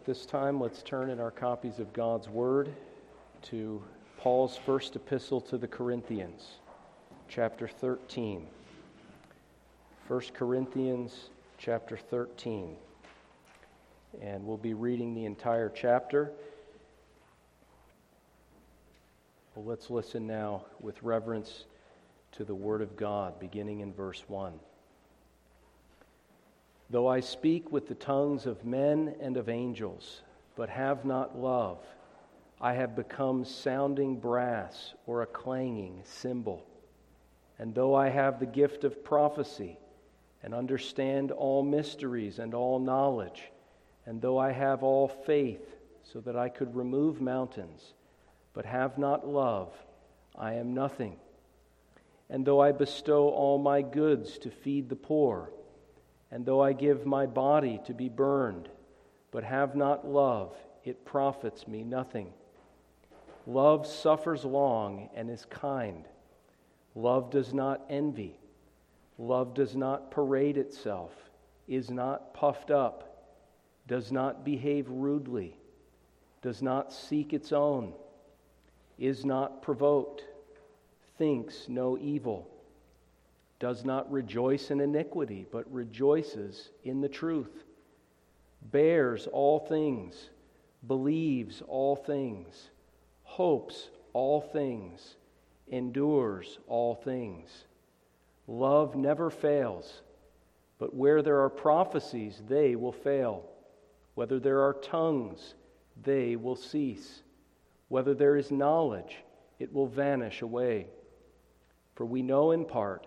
at this time, let's turn in our copies of God's Word to Paul's first epistle to the Corinthians, chapter 13. 1 Corinthians, chapter 13. And we'll be reading the entire chapter. Well, let's listen now with reverence to the Word of God, beginning in verse 1. Though I speak with the tongues of men and of angels, but have not love, I have become sounding brass or a clanging cymbal. And though I have the gift of prophecy and understand all mysteries and all knowledge, and though I have all faith so that I could remove mountains, but have not love, I am nothing. And though I bestow all my goods to feed the poor, and though I give my body to be burned, but have not love, it profits me nothing. Love suffers long and is kind. Love does not envy. Love does not parade itself, is not puffed up, does not behave rudely, does not seek its own, is not provoked, thinks no evil does not rejoice in iniquity, but rejoices in the truth, bears all things, believes all things, hopes all things, endures all things. Love never fails, but where there are prophecies, they will fail. Whether there are tongues, they will cease. Whether there is knowledge, it will vanish away. For we know in part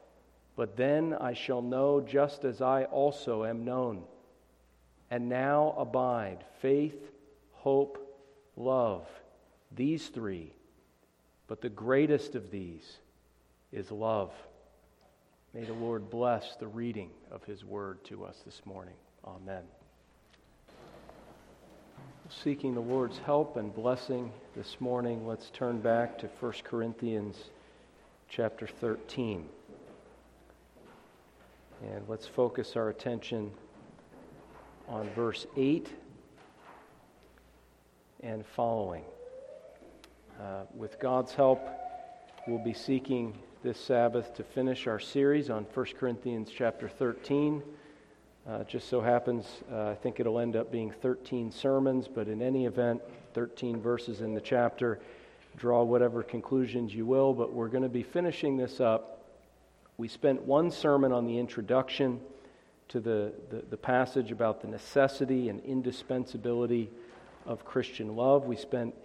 but then I shall know just as I also am known. And now abide faith, hope, love, these three. But the greatest of these is love. May the Lord bless the reading of his word to us this morning. Amen. Seeking the Lord's help and blessing this morning, let's turn back to 1 Corinthians chapter 13. And let's focus our attention on verse 8 and following. Uh, with God's help, we'll be seeking this Sabbath to finish our series on 1 Corinthians chapter 13. Uh, just so happens, uh, I think it'll end up being 13 sermons, but in any event, 13 verses in the chapter. Draw whatever conclusions you will, but we're going to be finishing this up we spent one sermon on the introduction to the, the, the, passage about the necessity and indispensability of Christian love. We spent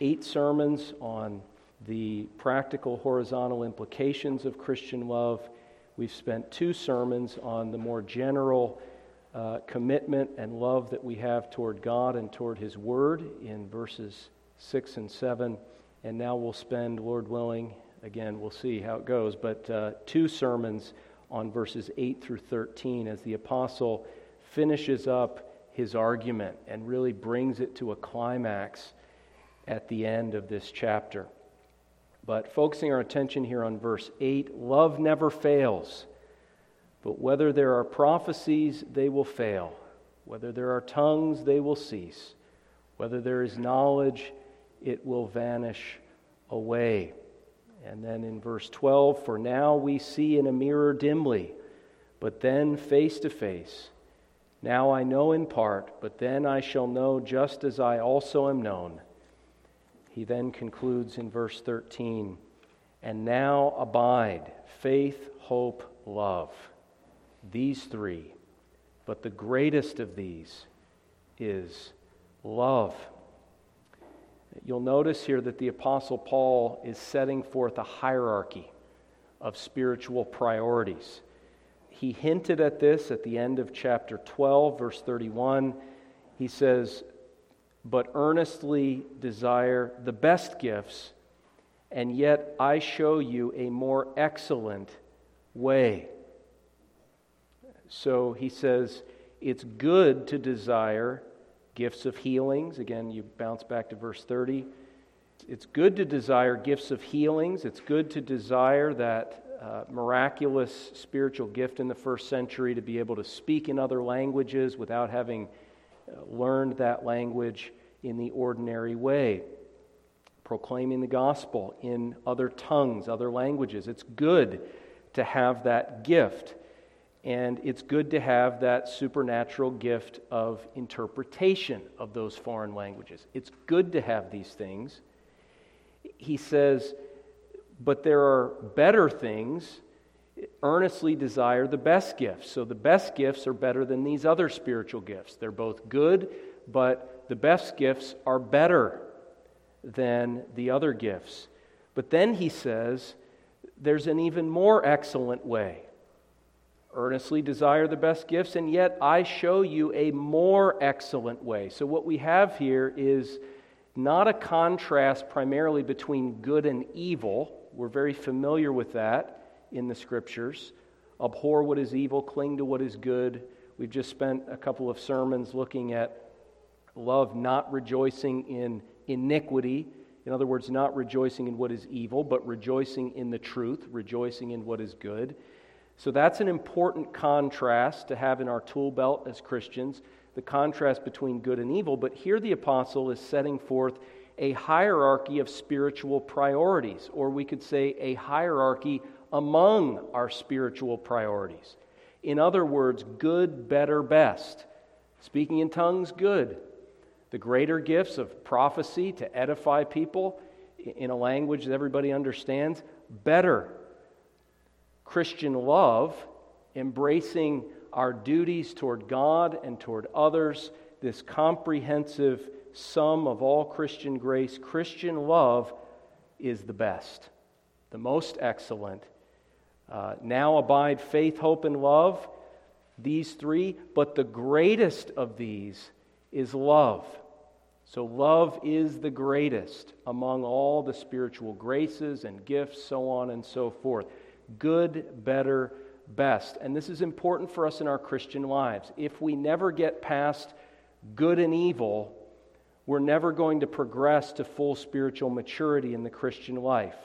eight sermons on the practical horizontal implications of Christian love. We've spent two sermons on the more general uh, commitment and love that we have toward God and toward His Word in verses 6 and 7. And now we'll spend, Lord willing, Again, we'll see how it goes, but uh, two sermons on verses 8 through 13 as the apostle finishes up his argument and really brings it to a climax at the end of this chapter. But focusing our attention here on verse 8 love never fails, but whether there are prophecies, they will fail. Whether there are tongues, they will cease. Whether there is knowledge, it will vanish away. And then in verse 12, for now we see in a mirror dimly, but then face to face. Now I know in part, but then I shall know just as I also am known. He then concludes in verse 13, and now abide faith, hope, love. These three. But the greatest of these is love. You'll notice here that the Apostle Paul is setting forth a hierarchy of spiritual priorities. He hinted at this at the end of chapter 12, verse 31. He says, but earnestly desire the best gifts, and yet I show you a more excellent way. So he says, it's good to desire gifts of healings. Again, you bounce back to verse 30. It's good to desire gifts of healings. It's good to desire that uh, miraculous spiritual gift in the first century to be able to speak in other languages without having uh, learned that language in the ordinary way. Proclaiming the gospel in other tongues, other languages. It's good to have that gift. And it's good to have that supernatural gift of interpretation of those foreign languages. It's good to have these things. He says, but there are better things. Earnestly desire the best gifts. So the best gifts are better than these other spiritual gifts. They're both good, but the best gifts are better than the other gifts. But then he says, there's an even more excellent way earnestly desire the best gifts, and yet I show you a more excellent way. So, what we have here is not a contrast primarily between good and evil. We're very familiar with that in the scriptures. Abhor what is evil, cling to what is good. We've just spent a couple of sermons looking at love not rejoicing in iniquity. In other words, not rejoicing in what is evil, but rejoicing in the truth, rejoicing in what is good. So that's an important contrast to have in our tool belt as Christians the contrast between good and evil. But here the apostle is setting forth a hierarchy of spiritual priorities, or we could say a hierarchy among our spiritual priorities. In other words, good, better, best. Speaking in tongues, good. The greater gifts of prophecy to edify people in a language that everybody understands, better. Christian love, embracing our duties toward God and toward others, this comprehensive sum of all Christian grace, Christian love is the best, the most excellent. Uh, now abide faith, hope, and love, these three, but the greatest of these is love. So, love is the greatest among all the spiritual graces and gifts, so on and so forth good, better, best. And this is important for us in our Christian lives. If we never get past good and evil, we're never going to progress to full spiritual maturity in the Christian life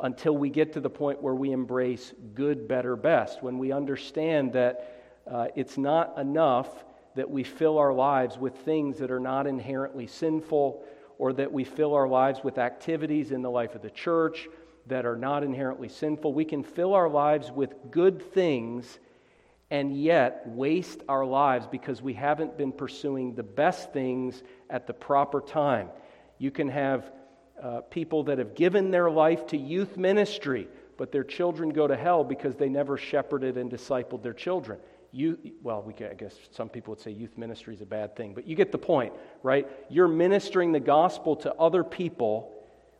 until we get to the point where we embrace good, better, best. When we understand that uh, it's not enough that we fill our lives with things that are not inherently sinful or that we fill our lives with activities in the life of the church that are not inherently sinful. We can fill our lives with good things and yet waste our lives because we haven't been pursuing the best things at the proper time. You can have uh, people that have given their life to youth ministry, but their children go to hell because they never shepherded and discipled their children. You, well, we, I guess some people would say youth ministry is a bad thing, but you get the point, right? You're ministering the gospel to other people.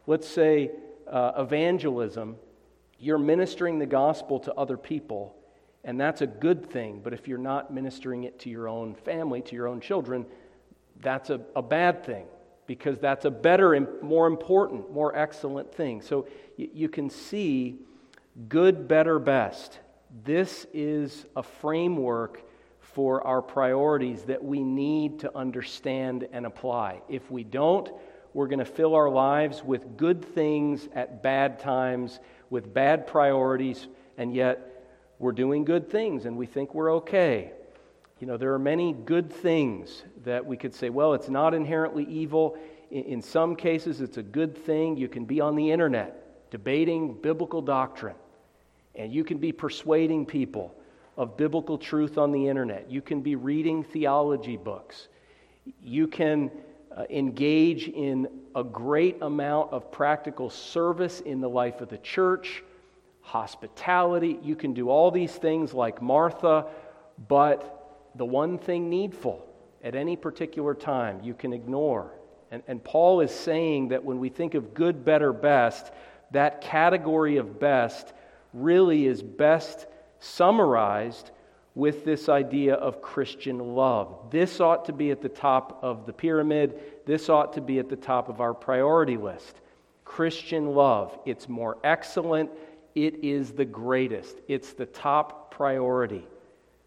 Let's say uh, evangelism, you're ministering the gospel to other people, and that's a good thing. But if you're not ministering it to your own family, to your own children, that's a, a bad thing because that's a better and more important, more excellent thing. So y- you can see good, better, best. This is a framework for our priorities that we need to understand and apply. If we don't, we're going to fill our lives with good things at bad times, with bad priorities, and yet we're doing good things and we think we're okay. You know, there are many good things that we could say, well, it's not inherently evil. In some cases, it's a good thing. You can be on the internet debating biblical doctrine, and you can be persuading people of biblical truth on the internet. You can be reading theology books. You can uh, engage in a great amount of practical service in the life of the church, hospitality. You can do all these things like Martha, but the one thing needful at any particular time you can ignore. And, and Paul is saying that when we think of good, better, best, that category of best really is best summarized with this idea of Christian love. This ought to be at the top of the pyramid. This ought to be at the top of our priority list. Christian love. It's more excellent. It is the greatest. It's the top priority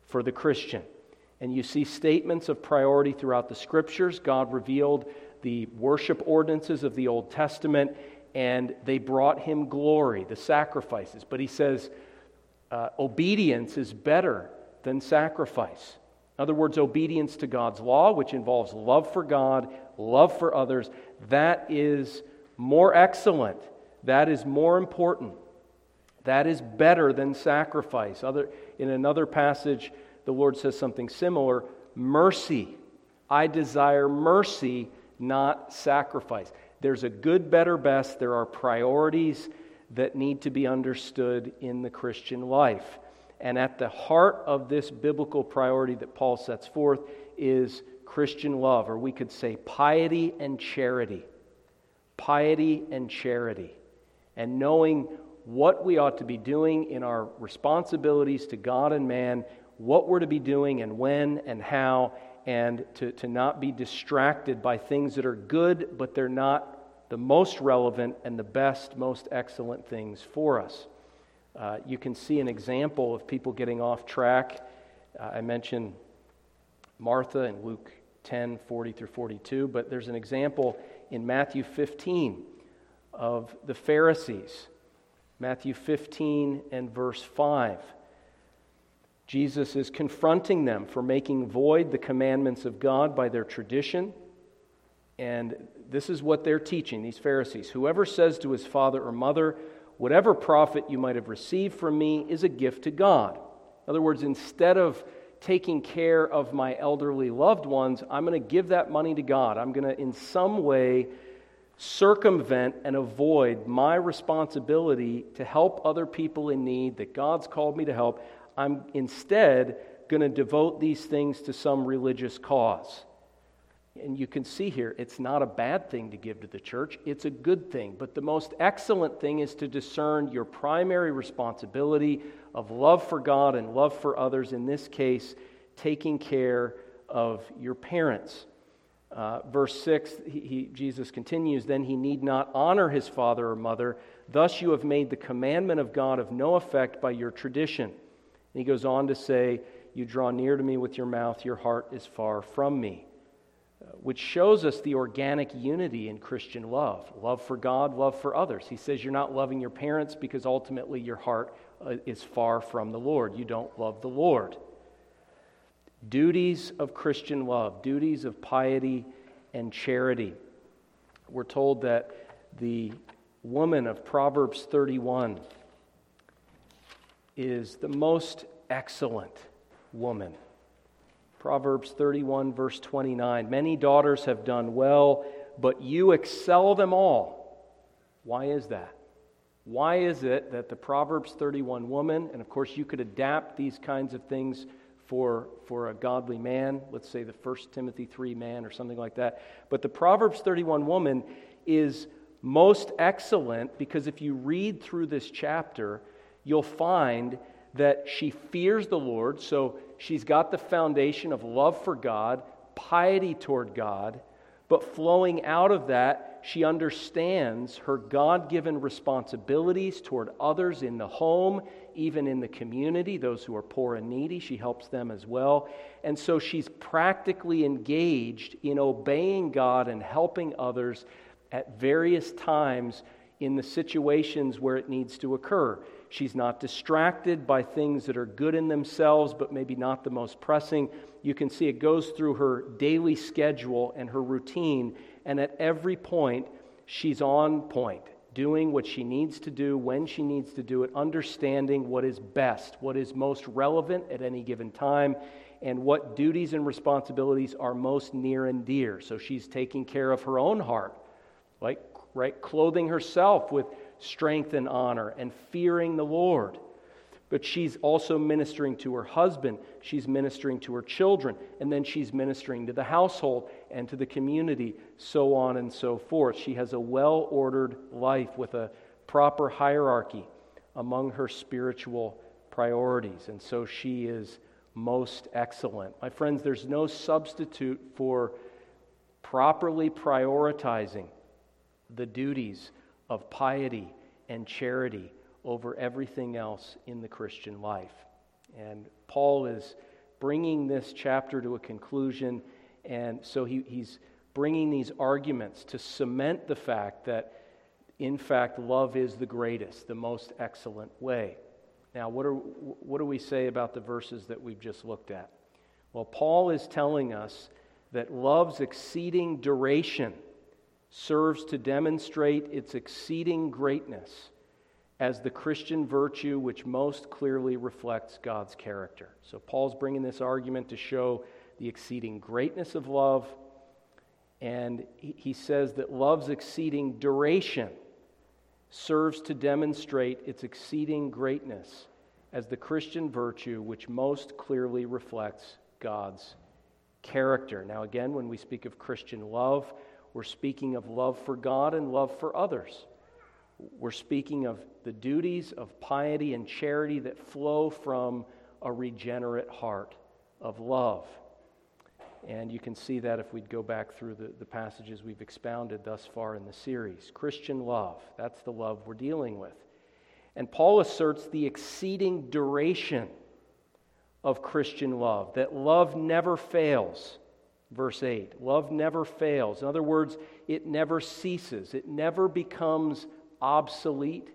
for the Christian. And you see statements of priority throughout the scriptures. God revealed the worship ordinances of the Old Testament, and they brought him glory, the sacrifices. But he says, uh, obedience is better than sacrifice. In other words, obedience to God's law, which involves love for God, love for others, that is more excellent. That is more important. That is better than sacrifice. Other, in another passage, the Lord says something similar mercy. I desire mercy, not sacrifice. There's a good, better, best. There are priorities that need to be understood in the Christian life. And at the heart of this biblical priority that Paul sets forth is Christian love, or we could say piety and charity. Piety and charity. And knowing what we ought to be doing in our responsibilities to God and man, what we're to be doing and when and how, and to, to not be distracted by things that are good, but they're not the most relevant and the best, most excellent things for us. Uh, you can see an example of people getting off track. Uh, I mentioned Martha in Luke 10 40 through 42, but there's an example in Matthew 15 of the Pharisees. Matthew 15 and verse 5. Jesus is confronting them for making void the commandments of God by their tradition. And this is what they're teaching, these Pharisees. Whoever says to his father or mother, whatever profit you might have received from me is a gift to God. In other words, instead of taking care of my elderly loved ones, I'm going to give that money to God. I'm going to, in some way, circumvent and avoid my responsibility to help other people in need that God's called me to help. I'm instead going to devote these things to some religious cause. And you can see here, it's not a bad thing to give to the church, it's a good thing. But the most excellent thing is to discern your primary responsibility of love for God and love for others, in this case, taking care of your parents. Uh, verse 6, he, he, Jesus continues, Then he need not honor his father or mother. Thus you have made the commandment of God of no effect by your tradition. And he goes on to say, You draw near to me with your mouth, your heart is far from me which shows us the organic unity in Christian love love for God, love for others. He says you're not loving your parents because ultimately your heart uh, is far from the Lord. You don't love the Lord. Duties of Christian love, duties of piety and charity. We're told that the woman of Proverbs 31 is the most excellent woman. Proverbs 31, verse 29. Many daughters have done well, but you excel them all. Why is that? Why is it that the Proverbs 31 woman, and of course you could adapt these kinds of things for, for a godly man, let's say the 1 Timothy 3 man or something like that, but the Proverbs 31 woman is most excellent because if you read through this chapter, you'll find that she fears the Lord. So she's got the foundation of love for God, piety toward God, but flowing out of that, she understands her God given responsibilities toward others in the home, even in the community, those who are poor and needy. She helps them as well. And so she's practically engaged in obeying God and helping others at various times in the situations where it needs to occur. She's not distracted by things that are good in themselves, but maybe not the most pressing. You can see it goes through her daily schedule and her routine, and at every point, she's on point, doing what she needs to do when she needs to do it, understanding what is best, what is most relevant at any given time, and what duties and responsibilities are most near and dear. So she's taking care of her own heart, like right, clothing herself with strength and honor and fearing the Lord. But she's also ministering to her husband, she's ministering to her children, and then she's ministering to the household and to the community, so on and so forth. She has a well ordered life with a proper hierarchy among her spiritual priorities. And so she is most excellent. My friends, there's no substitute for properly prioritizing the duties of piety and charity over everything else in the Christian life. And Paul is bringing this chapter to a conclusion, and so he, he's bringing these arguments to cement the fact that, in fact, love is the greatest, the most excellent way. Now, what, are, what do we say about the verses that we've just looked at? Well, Paul is telling us that love's exceeding duration serves to demonstrate its exceeding greatness as the Christian virtue which most clearly reflects God's character. So, Paul's bringing this argument to show the exceeding greatness of love, and he says that love's exceeding duration serves to demonstrate its exceeding greatness as the Christian virtue which most clearly reflects God's character. Now, again, when we speak of Christian love, we're speaking of love for God and love for others. We're speaking of the duties of piety and charity that flow from a regenerate heart of love. And you can see that if we'd go back through the, the passages we've expounded thus far in the series. Christian love, that's the love we're dealing with. And Paul asserts the exceeding duration of Christian love, that love never fails. Verse 8 love never fails. In other words, it never ceases, it never becomes obsolete,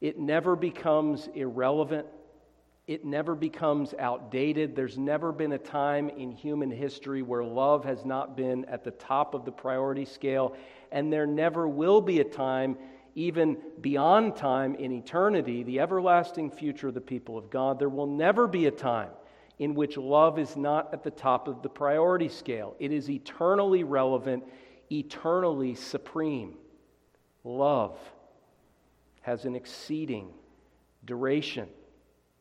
it never becomes irrelevant, it never becomes outdated. There's never been a time in human history where love has not been at the top of the priority scale, and there never will be a time, even beyond time in eternity, the everlasting future of the people of God. There will never be a time in which love is not at the top of the priority scale. It is eternally relevant, eternally supreme. Love has an exceeding duration.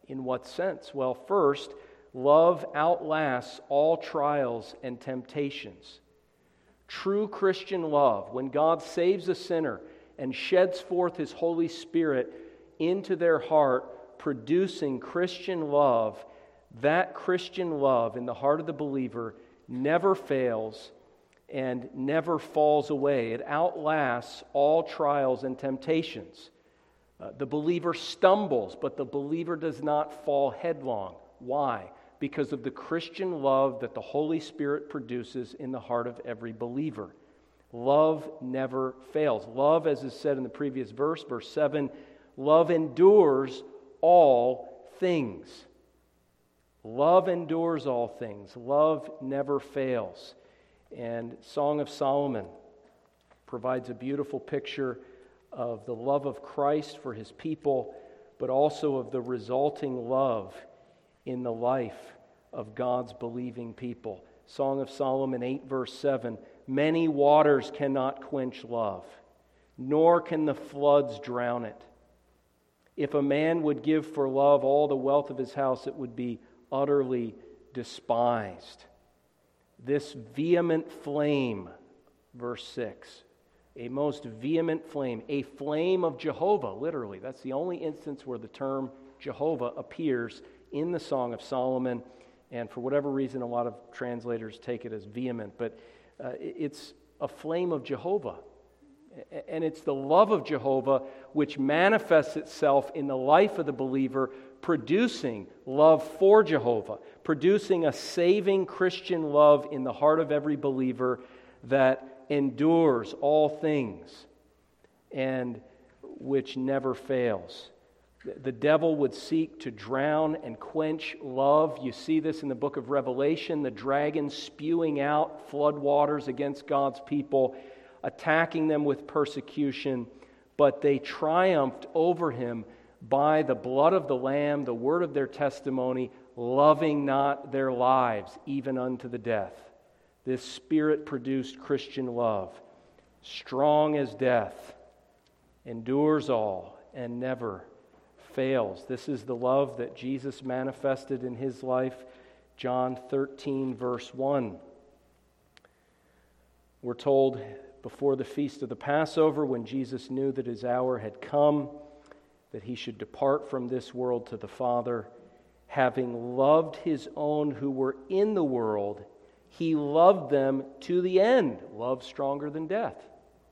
In what sense? Well, first, love outlasts all trials and temptations. True Christian love, when God saves a sinner and sheds forth his Holy Spirit into their heart, producing Christian love, that Christian love in the heart of the believer never fails and never falls away. It outlasts all trials and temptations. Uh, the believer stumbles, but the believer does not fall headlong. Why? Because of the Christian love that the Holy Spirit produces in the heart of every believer. Love never fails. Love, as is said in the previous verse, verse 7, love endures all things. Love endures all things. Love never fails. And Song of Solomon provides a beautiful picture of the love of Christ for his people, but also of the resulting love in the life of God's believing people. Song of Solomon 8, verse 7 Many waters cannot quench love, nor can the floods drown it. If a man would give for love all the wealth of his house, it would be utterly despised. This vehement flame, verse 6, a most vehement flame, a flame of Jehovah, literally. That's the only instance where the term Jehovah appears in the Song of Solomon. And for whatever reason, a lot of translators take it as vehement, but uh, it's a flame of Jehovah. And it's the love of Jehovah which manifests itself in the life of the believer, producing love for Jehovah, producing a saving Christian love in the heart of every believer that endures all things and which never fails. The devil would seek to drown and quench love. You see this in the book of Revelation the dragon spewing out flood waters against God's people, attacking them with persecution, but they triumphed over him by the blood of the Lamb, the word of their testimony, loving not their lives, even unto the death. This spirit produced Christian love, strong as death, endures all, and never fails. This is the love that Jesus manifested in his life. John 13, verse 1. We're told before the feast of the Passover, when Jesus knew that his hour had come, that he should depart from this world to the Father having loved his own who were in the world, he loved them to the end. Love stronger than death.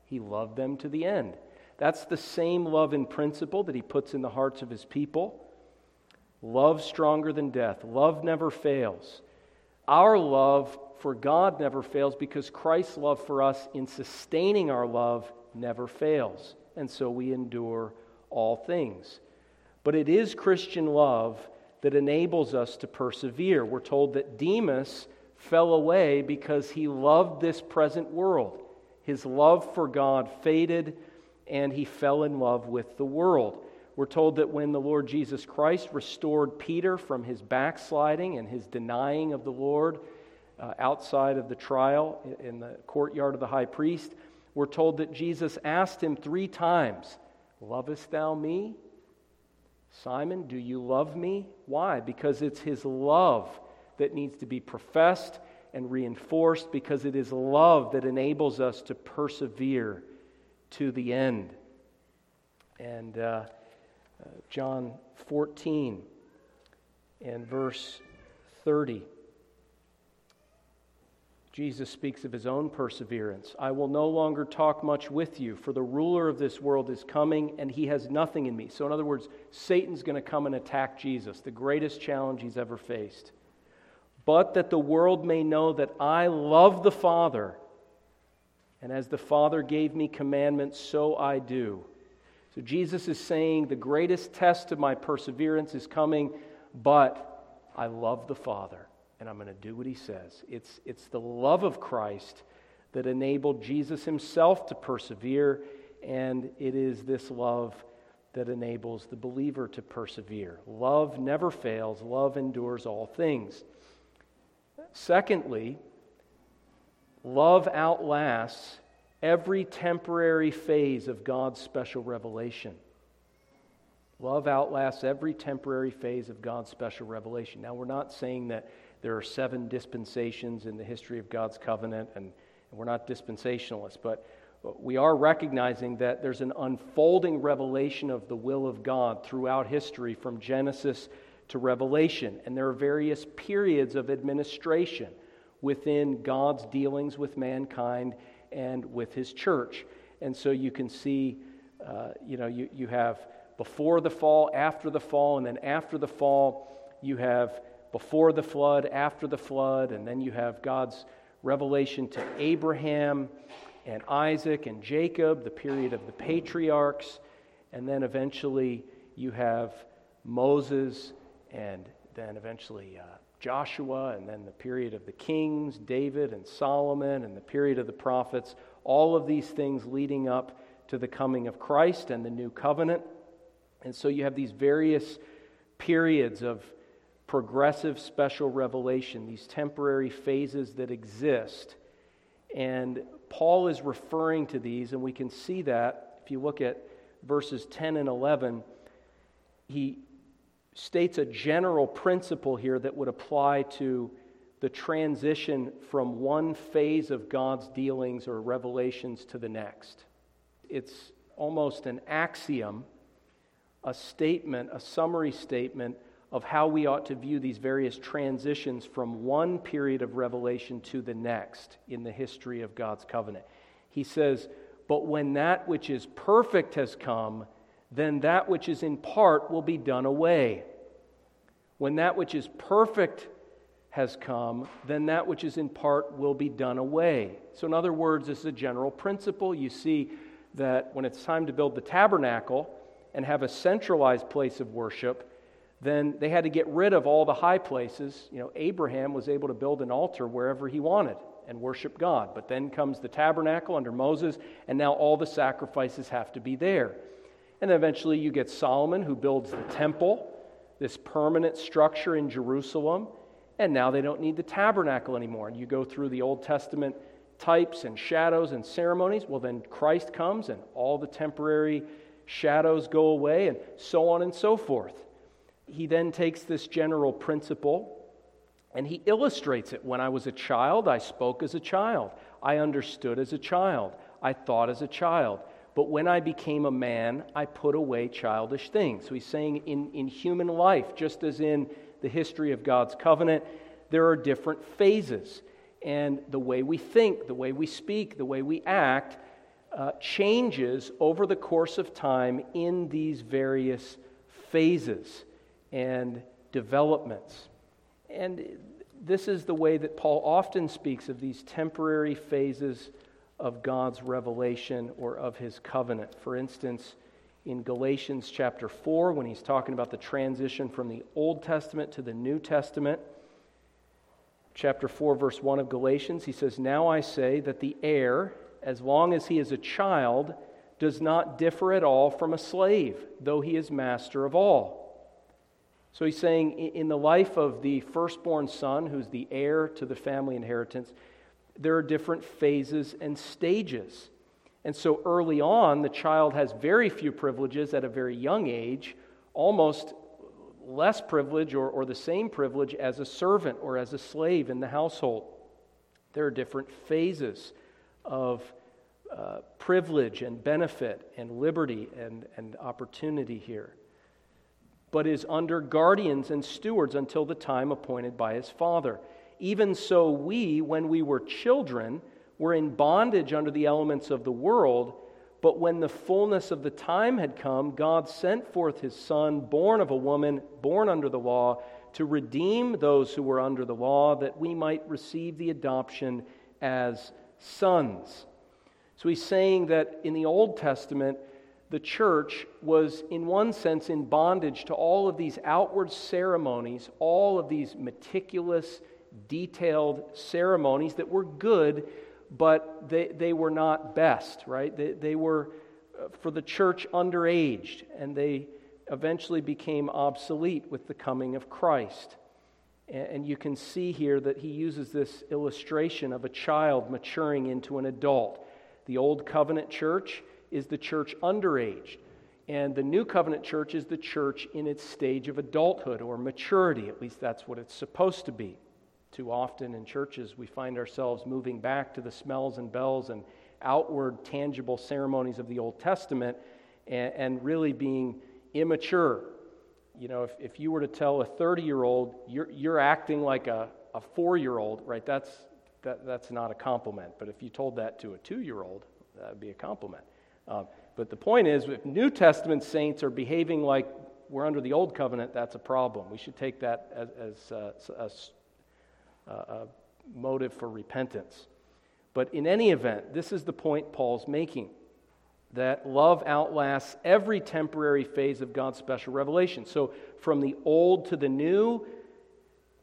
He loved them to the end. That's the same love in principle that he puts in the hearts of his people. Love stronger than death. Love never fails. Our love for God never fails because Christ's love for us in sustaining our love never fails. And so we endure all things. But it is Christian love that enables us to persevere. We're told that Demas fell away because he loved this present world. His love for God faded and he fell in love with the world. We're told that when the Lord Jesus Christ restored Peter from his backsliding and his denying of the Lord uh, outside of the trial in the courtyard of the high priest, we're told that Jesus asked him three times, Lovest thou me? Simon, do you love me? Why? Because it's his love that needs to be professed and reinforced, because it is love that enables us to persevere to the end. And uh, uh, John 14 and verse 30. Jesus speaks of his own perseverance. I will no longer talk much with you, for the ruler of this world is coming, and he has nothing in me. So, in other words, Satan's going to come and attack Jesus, the greatest challenge he's ever faced. But that the world may know that I love the Father, and as the Father gave me commandments, so I do. So, Jesus is saying the greatest test of my perseverance is coming, but I love the Father and I'm going to do what he says. It's, it's the love of Christ that enabled Jesus himself to persevere, and it is this love that enables the believer to persevere. Love never fails, love endures all things. Secondly, love outlasts every temporary phase of God's special revelation. Love outlasts every temporary phase of God's special revelation. Now, we're not saying that there are seven dispensations in the history of God's covenant, and, and we're not dispensationalists, but we are recognizing that there's an unfolding revelation of the will of God throughout history from Genesis to Revelation. And there are various periods of administration within God's dealings with mankind and with his church. And so you can see, uh, you know, you, you have before the fall, after the fall, and then after the fall, you have before the flood, after the flood, and then you have God's revelation to Abraham and Isaac and Jacob, the period of the patriarchs, and then eventually you have Moses and then eventually uh, Joshua, and then the period of the kings, David and Solomon, and the period of the prophets, all of these things leading up to the coming of Christ and the new covenant. And so you have these various periods of progressive special revelation, these temporary phases that exist. And Paul is referring to these, and we can see that if you look at verses 10 and 11. He states a general principle here that would apply to the transition from one phase of God's dealings or revelations to the next. It's almost an axiom, a statement, a summary statement of how we ought to view these various transitions from one period of revelation to the next in the history of God's covenant. He says, But when that which is perfect has come, then that which is in part will be done away. When that which is perfect has come, then that which is in part will be done away. So, in other words, this is a general principle. You see that when it's time to build the tabernacle and have a centralized place of worship, then they had to get rid of all the high places. You know, Abraham was able to build an altar wherever he wanted and worship God. But then comes the tabernacle under Moses, and now all the sacrifices have to be there. And eventually you get Solomon who builds the temple, this permanent structure in Jerusalem, and now they don't need the tabernacle anymore. And you go through the Old Testament types and shadows and ceremonies. Well, then Christ comes and all the temporary shadows go away, and so on and so forth he then takes this general principle and he illustrates it. When I was a child, I spoke as a child. I understood as a child. I thought as a child. But when I became a man, I put away childish things. So he's saying in, in human life, just as in the history of God's covenant, there are different phases. And the way we think, the way we speak, the way we act uh, changes over the course of time in these various phases and developments. And this is the way that Paul often speaks of these temporary phases of God's revelation or of his covenant. For instance, in Galatians chapter 4, when he's talking about the transition from the Old Testament to the New Testament, chapter 4, verse 1 of Galatians, he says, Now I say that the heir, as long as he is a child, does not differ at all from a slave, though he is master of all. So he's saying, in the life of the firstborn son, who's the heir to the family inheritance, there are different phases and stages. And so early on, the child has very few privileges at a very young age, almost less privilege or, or the same privilege as a servant or as a slave in the household. There are different phases of uh, privilege and benefit and liberty and, and opportunity here, but is under guardians and stewards until the time appointed by his father. Even so, we, when we were children, were in bondage under the elements of the world. But when the fullness of the time had come, God sent forth his Son, born of a woman, born under the law, to redeem those who were under the law, that we might receive the adoption as sons. So he's saying that in the Old Testament, the church was, in one sense, in bondage to all of these outward ceremonies, all of these meticulous, detailed ceremonies that were good, but they, they were not best, right? They, they were, uh, for the church, underaged, and they eventually became obsolete with the coming of Christ. And, and you can see here that he uses this illustration of a child maturing into an adult. The Old Covenant church is the church underage. And the New Covenant church is the church in its stage of adulthood or maturity. At least that's what it's supposed to be. Too often in churches, we find ourselves moving back to the smells and bells and outward, tangible ceremonies of the Old Testament and, and really being immature. You know, if, if you were to tell a 30 year old, you're, you're acting like a, a four year old, right? That's, that, that's not a compliment. But if you told that to a two year old, that would be a compliment. Um, but the point is, if New Testament saints are behaving like we're under the Old Covenant, that's a problem. We should take that as, as uh, uh, a motive for repentance. But in any event, this is the point Paul's making that love outlasts every temporary phase of God's special revelation. So, from the old to the new,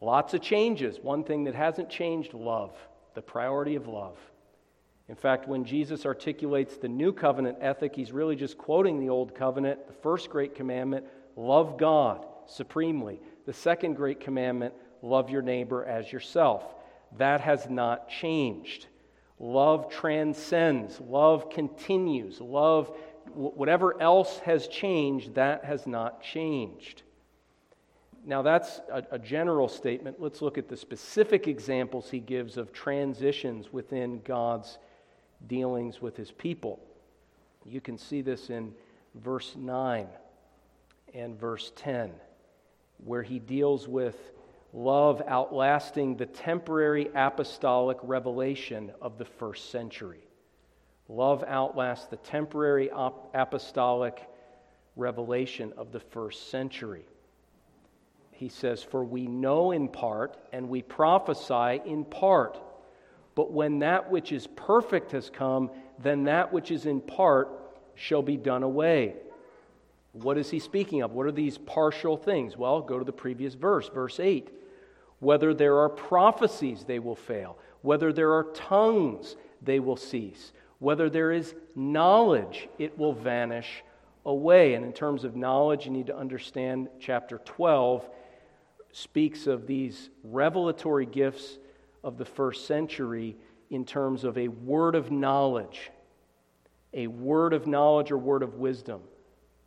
lots of changes. One thing that hasn't changed love, the priority of love. In fact, when Jesus articulates the new covenant ethic, he's really just quoting the old covenant. The first great commandment, love God supremely. The second great commandment, love your neighbor as yourself. That has not changed. Love transcends, love continues, love, whatever else has changed, that has not changed. Now, that's a, a, general statement. Let's look at the specific examples he gives of transitions within God's dealings with his people. You can see this in verse 9 and verse 10, where he deals with love outlasting the temporary apostolic revelation of the first century. Love outlasts the temporary apostolic revelation of the first century. He says, For we know in part and we prophesy in part. But when that which is perfect has come, then that which is in part shall be done away. What is he speaking of? What are these partial things? Well, go to the previous verse, verse 8. Whether there are prophecies, they will fail. Whether there are tongues, they will cease. Whether there is knowledge, it will vanish away. And in terms of knowledge, you need to understand chapter 12 speaks of these revelatory gifts of the first century in terms of a word of knowledge, a word of knowledge or word of wisdom.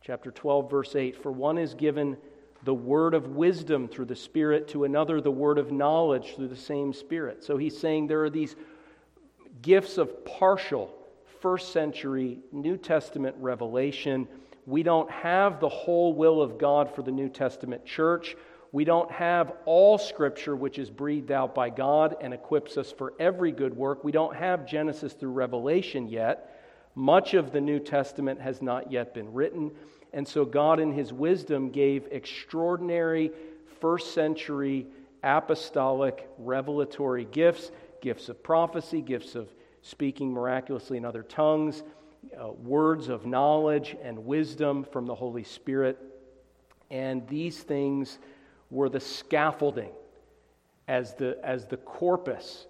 Chapter 12, verse 8 For one is given the word of wisdom through the Spirit, to another, the word of knowledge through the same Spirit. So he's saying there are these gifts of partial first century New Testament revelation. We don't have the whole will of God for the New Testament church. We don't have all Scripture, which is breathed out by God and equips us for every good work. We don't have Genesis through Revelation yet. Much of the New Testament has not yet been written. And so, God, in His wisdom, gave extraordinary first century apostolic revelatory gifts gifts of prophecy, gifts of speaking miraculously in other tongues, uh, words of knowledge and wisdom from the Holy Spirit. And these things were the scaffolding as the, as the corpus,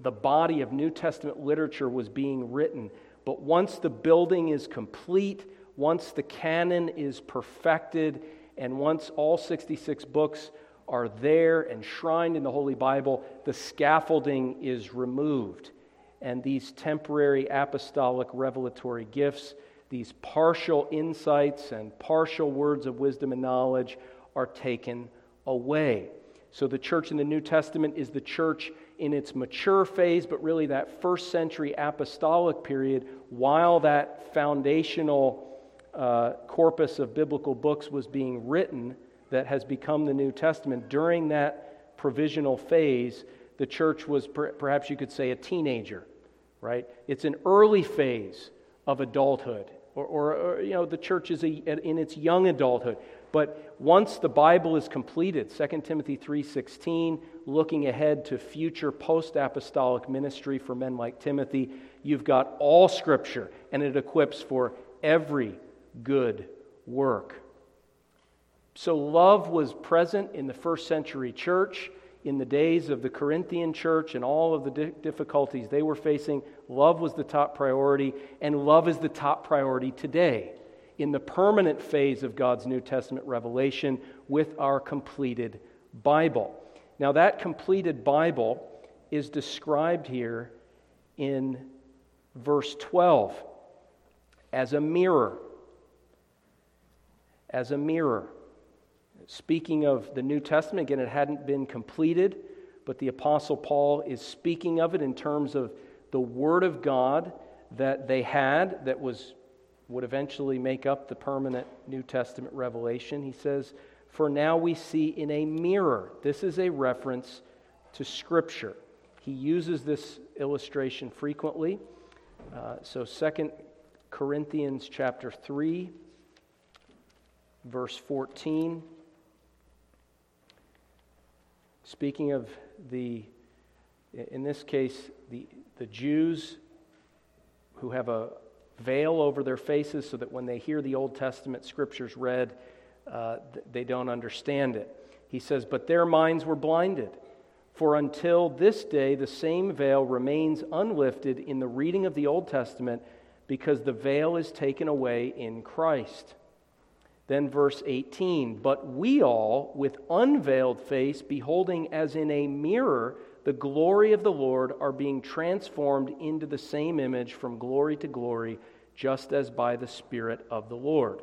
the body of New Testament literature was being written. But once the building is complete, once the canon is perfected, and once all 66 books are there enshrined in the Holy Bible, the scaffolding is removed. And these temporary apostolic revelatory gifts, these partial insights and partial words of wisdom and knowledge, are taken away. So the church in the New Testament is the church in its mature phase, but really that first century apostolic period, while that foundational uh, corpus of biblical books was being written that has become the New Testament, during that provisional phase, the church was per- perhaps you could say a teenager, right? It's an early phase of adulthood, or, or, or you know, the church is a, in its young adulthood. But once the Bible is completed, 2 Timothy 3:16, looking ahead to future post-apostolic ministry for men like Timothy, you've got all scripture and it equips for every good work. So love was present in the first century church in the days of the Corinthian church and all of the di- difficulties they were facing. Love was the top priority and love is the top priority today in the permanent phase of God's New Testament revelation with our completed Bible. Now, that completed Bible is described here in verse 12 as a mirror. As a mirror. Speaking of the New Testament, again, it hadn't been completed, but the Apostle Paul is speaking of it in terms of the Word of God that they had that was would eventually make up the permanent New Testament revelation. He says, For now we see in a mirror. This is a reference to Scripture. He uses this illustration frequently. Uh, so, Second Corinthians chapter 3, verse 14. Speaking of the, in this case, the, the Jews who have a, veil over their faces so that when they hear the Old Testament scriptures read, uh, they don't understand it. He says, But their minds were blinded. For until this day, the same veil remains unlifted in the reading of the Old Testament because the veil is taken away in Christ. Then, verse 18, but we all, with unveiled face, beholding as in a mirror the glory of the Lord are being transformed into the same image from glory to glory, just as by the Spirit of the Lord.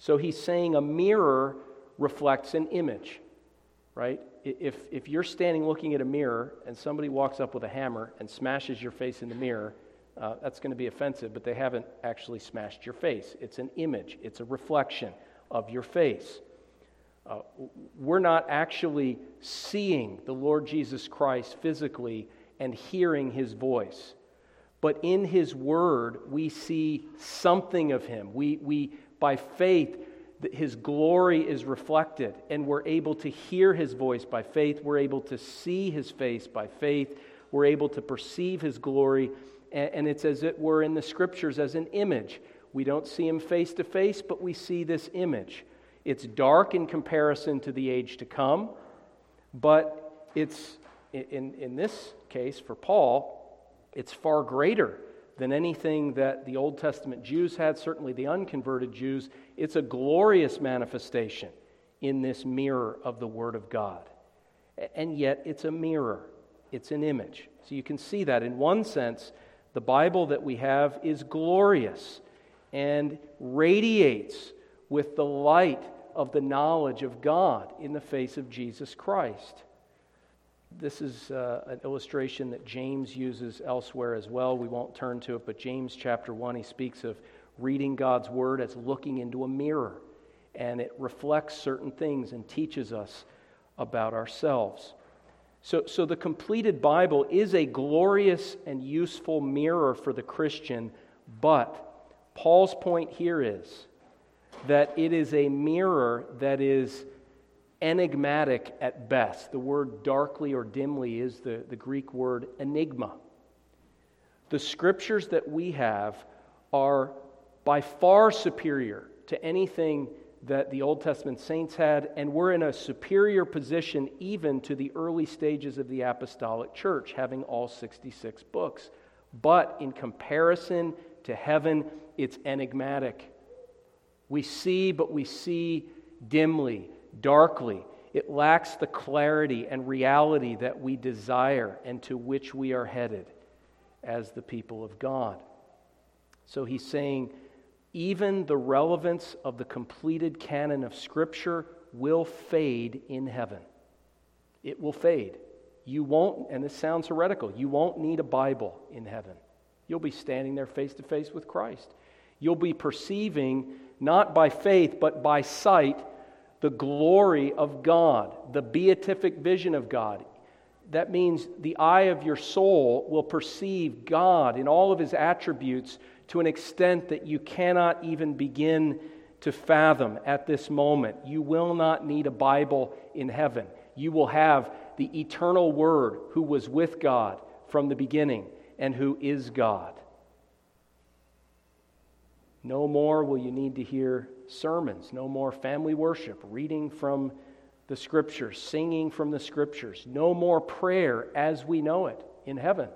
So he's saying a mirror reflects an image, right? If, if you're standing looking at a mirror and somebody walks up with a hammer and smashes your face in the mirror, uh, that's going to be offensive, but they haven't actually smashed your face. It's an image, it's a reflection of your face. Uh, we're not actually seeing the Lord Jesus Christ physically and hearing his voice. But in his word, we see something of him. We, we by faith, his glory is reflected, and we're able to hear his voice by faith. We're able to see his face by faith. We're able to perceive his glory, and, and it's as it were in the scriptures as an image. We don't see him face to face, but we see this image. It's dark in comparison to the age to come, but it's, in, in this case, for Paul, it's far greater than anything that the Old Testament Jews had, certainly the unconverted Jews. It's a glorious manifestation in this mirror of the Word of God. And yet, it's a mirror, it's an image. So you can see that in one sense, the Bible that we have is glorious and radiates with the light of the knowledge of God in the face of Jesus Christ. This is uh, an illustration that James uses elsewhere as well. We won't turn to it, but James chapter 1, he speaks of reading God's word as looking into a mirror. and it reflects certain things and teaches us about ourselves. So, so the completed Bible is a glorious and useful mirror for the Christian, but Paul's point here is that it is a mirror that is enigmatic at best. The word darkly or dimly is the, the Greek word enigma. The scriptures that we have are by far superior to anything that the Old Testament saints had, and we're in a superior position even to the early stages of the apostolic church, having all 66 books. But in comparison to heaven, it's enigmatic. We see, but we see dimly, darkly. It lacks the clarity and reality that we desire and to which we are headed as the people of God. So he's saying, even the relevance of the completed canon of Scripture will fade in heaven. It will fade. You won't, and this sounds heretical, you won't need a Bible in heaven. You'll be standing there face to face with Christ. You'll be perceiving, not by faith, but by sight, the glory of God, the beatific vision of God. That means the eye of your soul will perceive God in all of his attributes to an extent that you cannot even begin to fathom at this moment. You will not need a Bible in heaven. You will have the eternal Word who was with God from the beginning and who is God. No more will you need to hear sermons, no more family worship, reading from the Scriptures, singing from the Scriptures, no more prayer as we know it in heaven.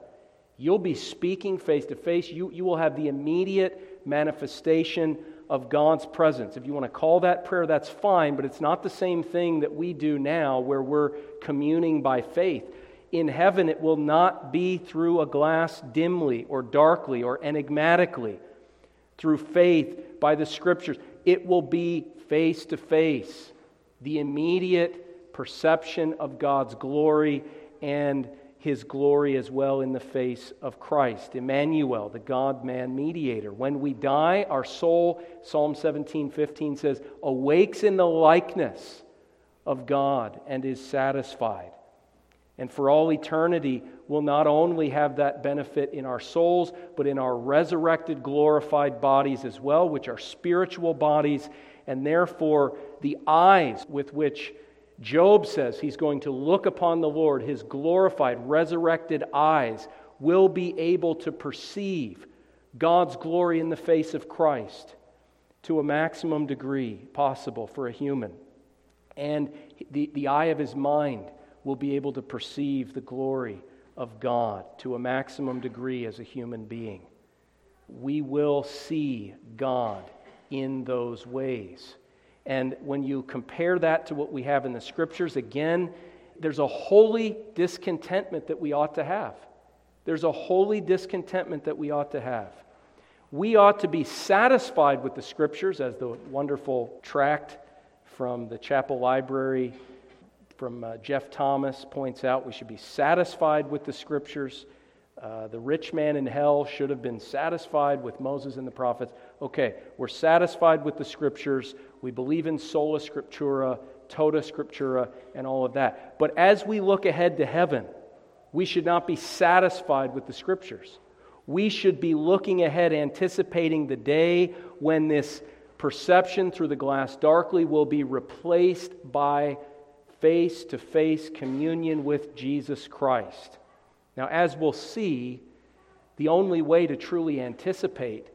You'll be speaking face to face. You, you will have the immediate manifestation of God's presence. If you want to call that prayer, that's fine, but it's not the same thing that we do now where we're communing by faith. In heaven, it will not be through a glass dimly or darkly or enigmatically, through faith by the scriptures. It will be face to face, the immediate perception of God's glory and his glory as well in the face of Christ, Emmanuel, the God man mediator. When we die, our soul, Psalm 17 15 says, awakes in the likeness of God and is satisfied. And for all eternity, we'll not only have that benefit in our souls, but in our resurrected, glorified bodies as well, which are spiritual bodies, and therefore the eyes with which Job says he's going to look upon the Lord, his glorified, resurrected eyes will be able to perceive God's glory in the face of Christ to a maximum degree possible for a human. And the, the eye of his mind will be able to perceive the glory of God to a maximum degree as a human being. We will see God in those ways. And when you compare that to what we have in the scriptures, again, there's a holy discontentment that we ought to have. There's a holy discontentment that we ought to have. We ought to be satisfied with the scriptures, as the wonderful tract from the chapel library from uh, Jeff Thomas points out. We should be satisfied with the scriptures. Uh, the rich man in hell should have been satisfied with Moses and the prophets. Okay, we're satisfied with the scriptures. We believe in sola scriptura, tota scriptura, and all of that. But as we look ahead to heaven, we should not be satisfied with the scriptures. We should be looking ahead, anticipating the day when this perception through the glass darkly will be replaced by face to face communion with Jesus Christ. Now, as we'll see, the only way to truly anticipate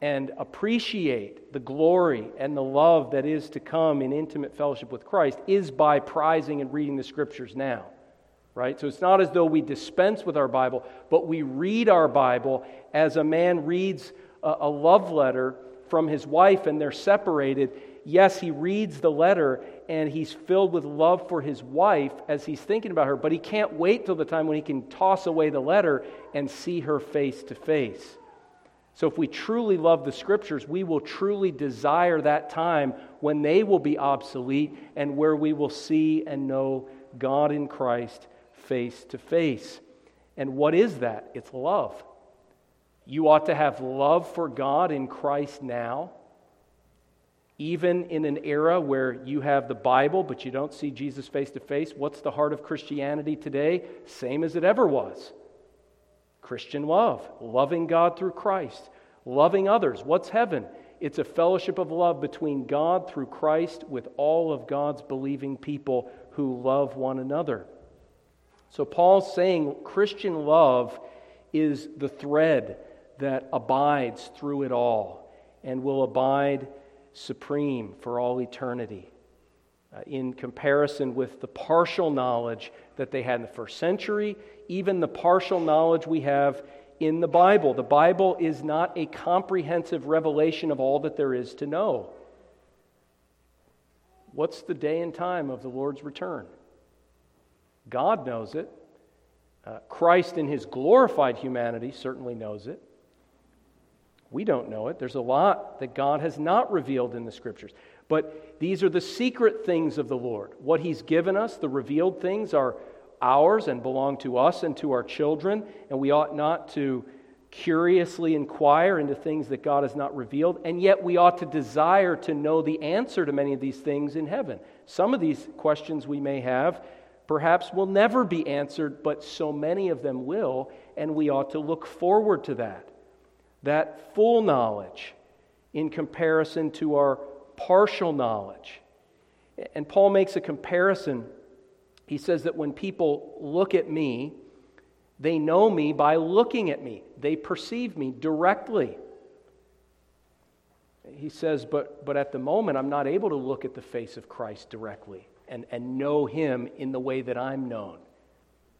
and appreciate the glory and the love that is to come in intimate fellowship with Christ is by prizing and reading the scriptures now. Right? So it's not as though we dispense with our Bible, but we read our Bible as a man reads a, love letter from his wife and they're separated. Yes, he reads the letter and he's filled with love for his wife as he's thinking about her, but he can't wait till the time when he can toss away the letter and see her face to face. So, if we truly love the scriptures, we will truly desire that time when they will be obsolete and where we will see and know God in Christ face to face. And what is that? It's love. You ought to have love for God in Christ now, Even in an era where you have the Bible, but you don't see Jesus face to face, what's the heart of Christianity today? Same as it ever was Christian love, loving God through Christ, loving others. What's heaven? It's a fellowship of love between God through Christ with all of God's believing people who love one another. So Paul's saying Christian love is the thread that abides through it all and will abide supreme for all eternity. Uh, in comparison with the partial knowledge that they had in the first century, even the partial knowledge we have in the Bible. The Bible is not a comprehensive revelation of all that there is to know. What's the day and time of the Lord's return? God knows it. Uh, Christ, in his glorified humanity, certainly knows it. We don't know it. There's a lot that God has not revealed in the scriptures. But these are the secret things of the Lord. What he's given us, the revealed things, are ours and belong to us and to our children, and we ought not to curiously inquire into things that God has not revealed, and yet we ought to desire to know the answer to many of these things in heaven. Some of these questions we may have perhaps will never be answered, but so many of them will, and we ought to look forward to that. That full knowledge in comparison to our partial knowledge. And Paul makes a comparison. He says that when people look at me, they know me by looking at me, they perceive me directly. He says, but, but at the moment, I'm not able to look at the face of Christ directly and, and know him in the way that I'm known.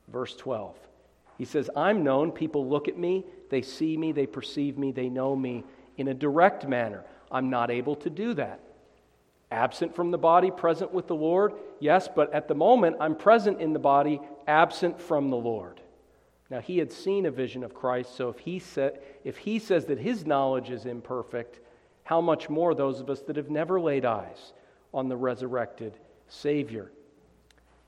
Verse 12. He says, I'm known. People look at me, they see me, they perceive me, they know me in a direct manner. I'm not able to do that. Absent from the body, present with the Lord, yes, but at the moment I'm present in the body, absent from the Lord. Now, he had seen a vision of Christ, so if he, sa- if he says that his knowledge is imperfect, how much more those of us that have never laid eyes on the resurrected Savior.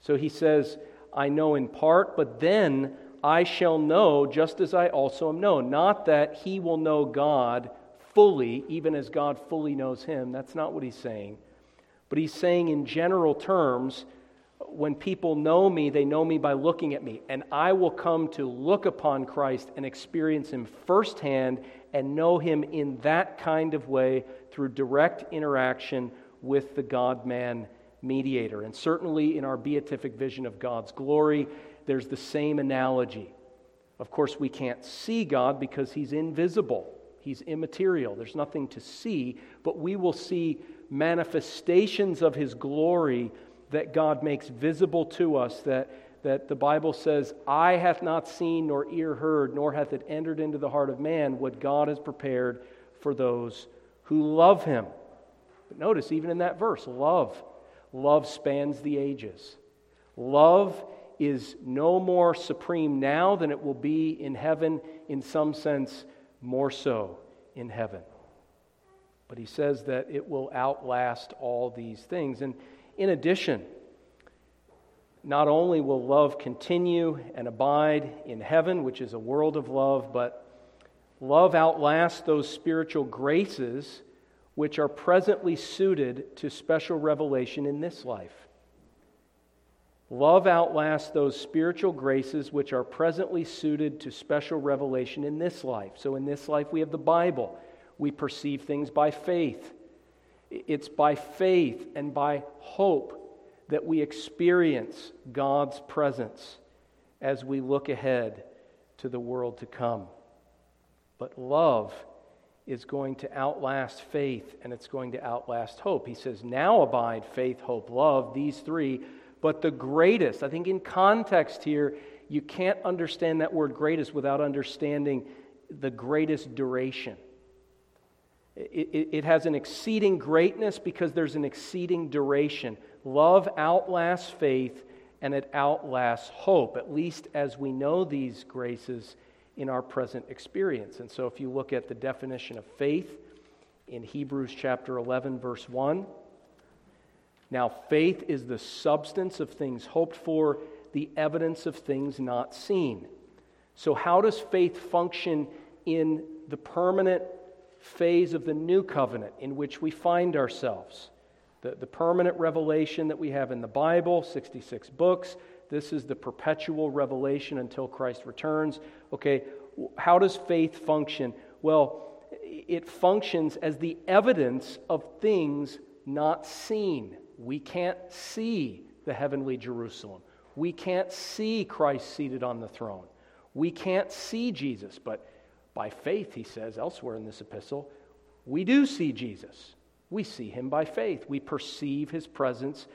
So he says, I know in part, but then I shall know just as I also am known. Not that he will know God fully, even as God fully knows him. That's not what he's saying. But he's saying, in general terms, when people know me, they know me by looking at me. And I will come to look upon Christ and experience him firsthand and know him in that kind of way through direct interaction with the God man mediator. And certainly in our beatific vision of God's glory, there's the same analogy. Of course, we can't see God because he's invisible, he's immaterial. There's nothing to see, but we will see manifestations of his glory that God makes visible to us that that the Bible says, Eye hath not seen, nor ear heard, nor hath it entered into the heart of man what God has prepared for those who love him. But notice, even in that verse, love love spans the ages. Love is no more supreme now than it will be in heaven, in some sense, more so in heaven. But he says that it will outlast all these things. And in addition, not only will love continue and abide in heaven, which is a world of love, but love outlasts those spiritual graces which are presently suited to special revelation in this life. Love outlasts those spiritual graces which are presently suited to special revelation in this life. So, in this life, we have the Bible. We perceive things by faith. It's by faith and by hope that we experience God's presence as we look ahead to the world to come. But love is going to outlast faith and it's going to outlast hope. He says, Now abide faith, hope, love, these three. But the greatest, I think in context here, you can't understand that word greatest without understanding the greatest duration. It, it, it, has an exceeding greatness because there's an exceeding duration. Love outlasts faith and it outlasts hope, at least as we know these graces in our present experience. And so if you look at the definition of faith in Hebrews chapter 11, verse 1, now faith is the substance of things hoped for, the evidence of things not seen. So, how does faith function in the permanent phase of the new covenant in which we find ourselves. The, the permanent revelation that we have in the Bible, 66 books. This is the perpetual revelation until Christ returns. Okay, how does faith function? Well, it functions as the evidence of things not seen. We can't see the heavenly Jerusalem. We can't see Christ seated on the throne. We can't see Jesus, but by faith, he says elsewhere in this epistle, we do see Jesus. We see him by faith. We perceive his presence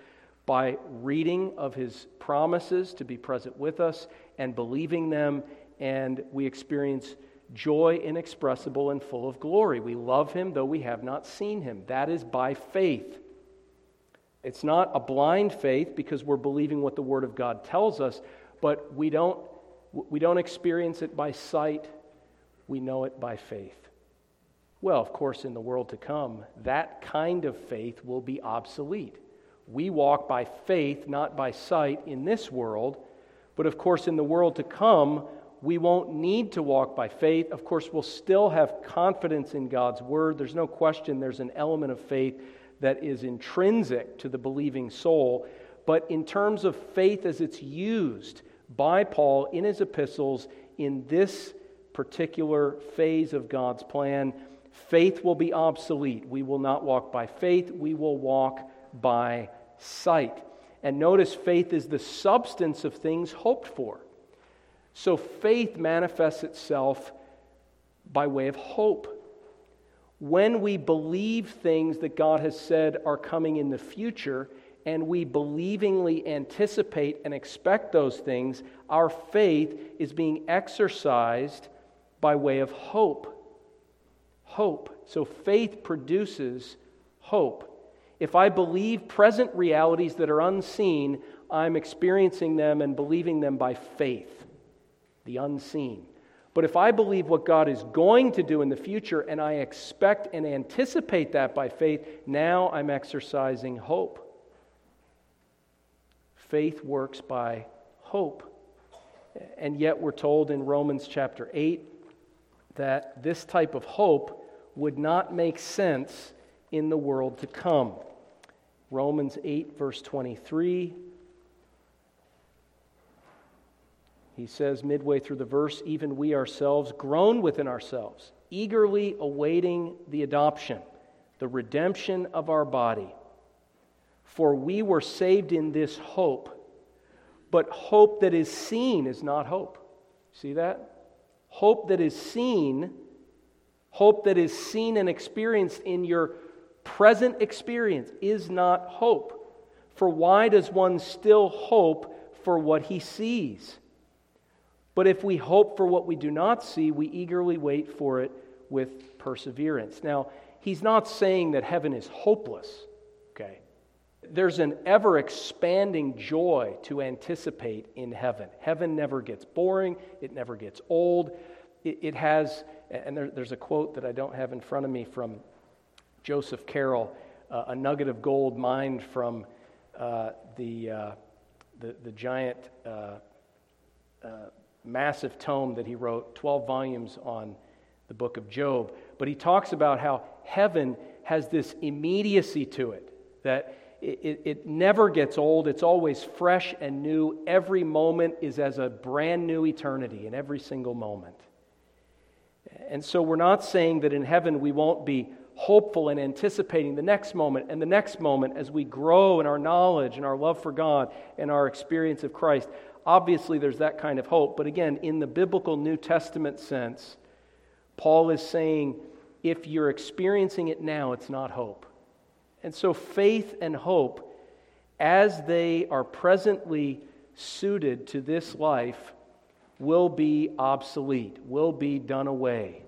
by reading of his promises to be present with us and believing them, and we experience joy inexpressible and full of glory. We love him though we have not seen him. That is by faith. It's not a blind faith because we're believing what the Word of God tells us, but we don't, we don't experience it by sight, we know it by faith. Well, of course, in the world to come, that kind of faith will be obsolete. We walk by faith, not by sight, in this world, but of course, in the world to come, we won't need to walk by faith. Of course, we'll still have confidence in God's word. There's no question there's an element of faith that is intrinsic to the believing soul. But in terms of faith as it's used by Paul in his epistles in this particular phase of God's plan, faith will be obsolete. We will not walk by faith, we will walk by sight. And notice faith is the substance of things hoped for. So faith manifests itself by way of hope. When we believe things that God has said are coming in the future, and we believingly anticipate and expect those things, our faith is being exercised by way of hope. Hope. So faith produces hope. If I believe present realities that are unseen, I'm experiencing them and believing them by faith the unseen. But if I believe what God is going to do in the future and I expect and anticipate that by faith, now I'm exercising hope. Faith works by hope. And yet, we're told in Romans chapter 8 that this type of hope would not make sense in the world to come. Romans 8, verse 23 He says midway through the verse, even we ourselves groan within ourselves, eagerly awaiting the adoption, the redemption of our body. For we were saved in this hope, but hope that is seen is not hope. See that? Hope that is seen, hope that is seen and experienced in your present experience is not hope. For why does one still hope for what he sees? But if we hope for what we do not see, we eagerly wait for it with perseverance. Now, he's not saying that heaven is hopeless, okay? There's an ever expanding joy to anticipate in heaven. Heaven never gets boring, it never gets old. It, it has, and there, there's a quote that I don't have in front of me from Joseph Caryl, uh, a nugget of gold mined from uh, the, uh, the, the, giant uh, uh, massive tome that he wrote, 12 volumes on the book of Job. But he talks about how heaven has this immediacy to it, that it, it, it, never gets old. It's always fresh and new. Every moment is as a brand new eternity in every single moment. And so we're not saying that in heaven we won't be hopeful and anticipating the next moment and the next moment as we grow in our knowledge and our love for God and our experience of Christ. Obviously, there's that kind of hope. But again, in the biblical New Testament sense, Paul is saying if you're experiencing it now, it's not hope. And so, faith and hope, as they are presently suited to this life, will be obsolete, will be done away.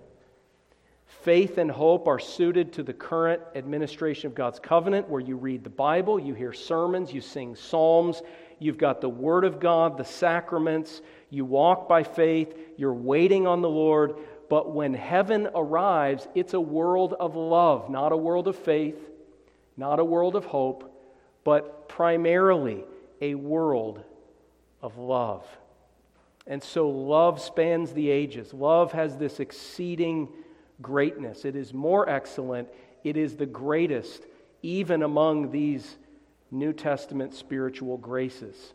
Faith and hope are suited to the current administration of God's covenant, where you read the Bible, you hear sermons, you sing psalms, You've got the Word of God, the sacraments. You walk by faith. You're waiting on the Lord. But when heaven arrives, it's a world of love, not a world of faith, not a world of hope, but primarily a world of love. And so love spans the ages. Love has this exceeding greatness. It is more excellent. It is the greatest, even among these New Testament spiritual graces.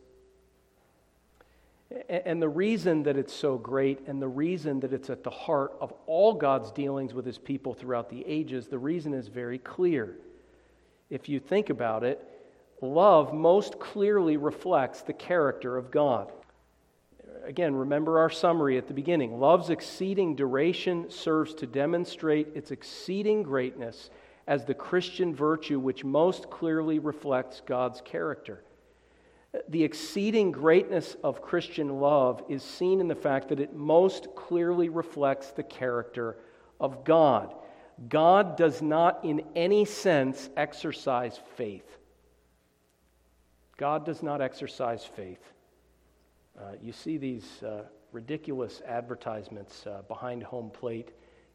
And the reason that it's so great and the reason that it's at the heart of all God's dealings with his people throughout the ages, the reason is very clear. If you think about it, love most clearly reflects the character of God. Again, remember our summary at the beginning. Love's exceeding duration serves to demonstrate its exceeding greatness as the Christian virtue which most clearly reflects God's character. The exceeding greatness of Christian love is seen in the fact that it most clearly reflects the character of God. God does not, in any sense, exercise faith. God does not exercise faith. Uh, you see these uh, ridiculous advertisements uh, behind home plate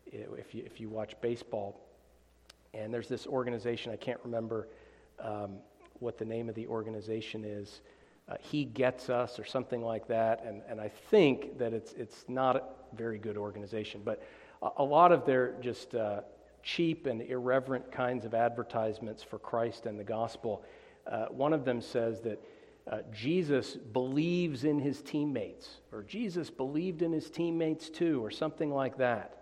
if you, if you watch baseball. And there's this organization, I can't remember um, what the name of the organization is. Uh, he Gets Us or something like that. And, and I think that it's, it's not a very good organization. But a, a lot of their just uh, cheap and irreverent kinds of advertisements for Christ and the gospel. Uh, one of them says that uh, Jesus believes in his teammates, or Jesus believed in his teammates too, or something like that.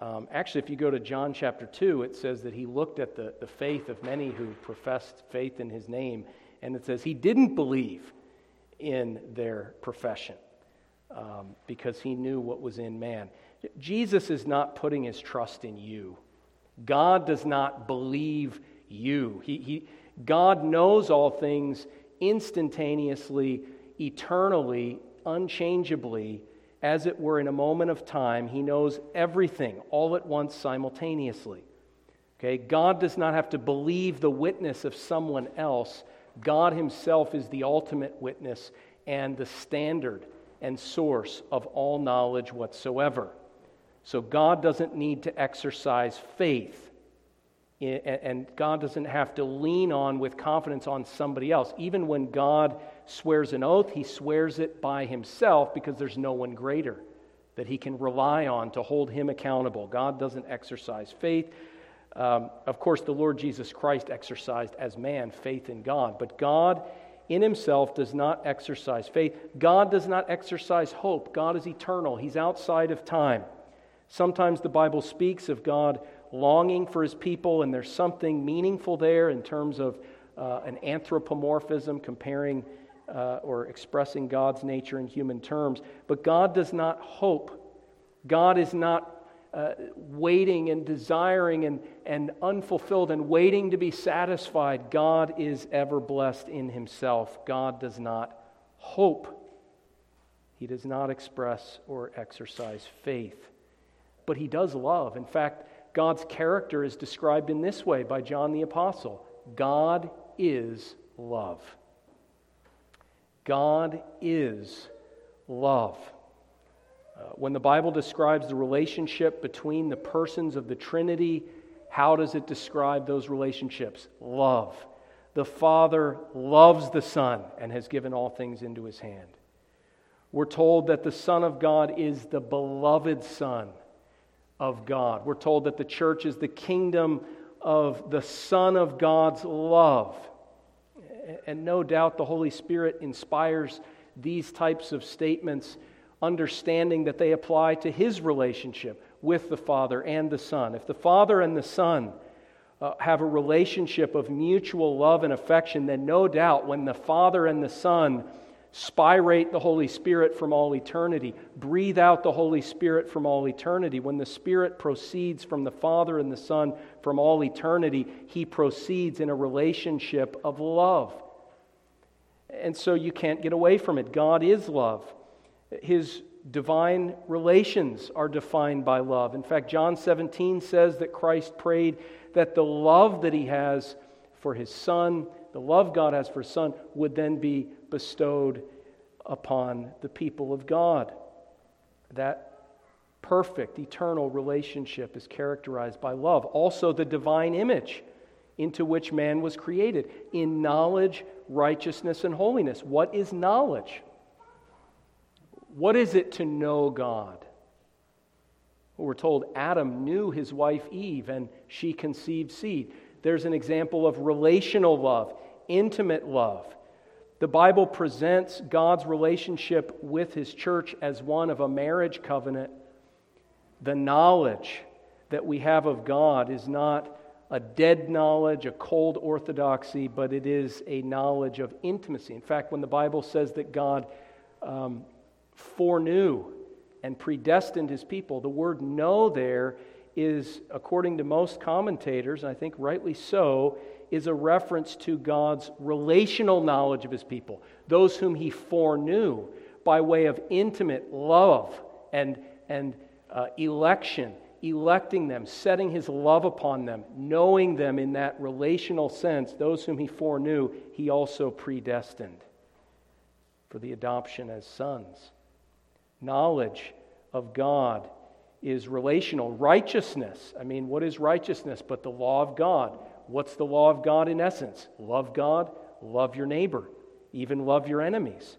Um, actually, if you go to John chapter 2, it says that he looked at the, the faith of many who professed faith in his name, and it says he didn't believe in their profession um, because he knew what was in man. Jesus is not putting his trust in you. God does not believe you. He, he, God knows all things instantaneously, eternally, unchangeably, as it were in a moment of time. He knows everything all at once simultaneously. Okay? God does not have to believe the witness of someone else. God Himself is the ultimate witness and the standard and source of all knowledge whatsoever. So God doesn't need to exercise faith and God doesn't have to lean on with confidence on somebody else. Even when God swears an oath, he swears it by himself because there's no one greater that he can rely on to hold him accountable. God doesn't exercise faith. Um, of course, the Lord Jesus Christ exercised as man faith in God, but God in himself does not exercise faith. God does not exercise hope. God is eternal, he's outside of time. Sometimes the Bible speaks of God longing for his people, and there's something meaningful there in terms of uh, an anthropomorphism, comparing uh, or expressing God's nature in human terms. But God does not hope. God is not uh, waiting and desiring and, and unfulfilled and waiting to be satisfied. God is ever blessed in himself. God does not hope. He does not express or exercise faith. But he does love. In fact, God's character is described in this way by John the Apostle God is love. God is love. Uh, when the Bible describes the relationship between the persons of the Trinity, how does it describe those relationships? Love. The Father loves the Son and has given all things into his hand. We're told that the Son of God is the beloved Son of God. We're told that the church is the kingdom of the Son of God's love. And no doubt the Holy Spirit inspires these types of statements, understanding that they apply to his relationship with the Father and the Son. If the Father and the Son uh, have a relationship of mutual love and affection, then no doubt when the Father and the Son spirate the Holy Spirit from all eternity, breathe out the Holy Spirit from all eternity. When the Spirit proceeds from the Father and the Son from all eternity, he proceeds in a relationship of love. And so you can't get away from it. God is love. His divine relations are defined by love. In fact, John 17 says that Christ prayed that the love that he has for his Son, the love God has for his Son, would then be bestowed upon the people of God. That perfect, eternal relationship is characterized by love. Also, the divine image into which man was created in knowledge, righteousness, and holiness. What is knowledge? What is it to know God? We're told Adam knew his wife Eve and she conceived seed. There's an example of relational love, intimate love. The Bible presents God's relationship with his church as one of a marriage covenant. The knowledge that we have of God is not a dead knowledge, a cold orthodoxy, but it is a knowledge of intimacy. In fact, when the Bible says that God um, foreknew and predestined his people, the word know there is, according to most commentators, and I think rightly so, is a reference to God's relational knowledge of his people, those whom he foreknew by way of intimate love and, and uh, election, electing them, setting his love upon them, knowing them in that relational sense, those whom he foreknew, he also predestined for the adoption as sons. Knowledge of God is relational. Righteousness, I mean, what is righteousness but the law of God? What's the law of God in essence? Love God, love your neighbor, even love your enemies.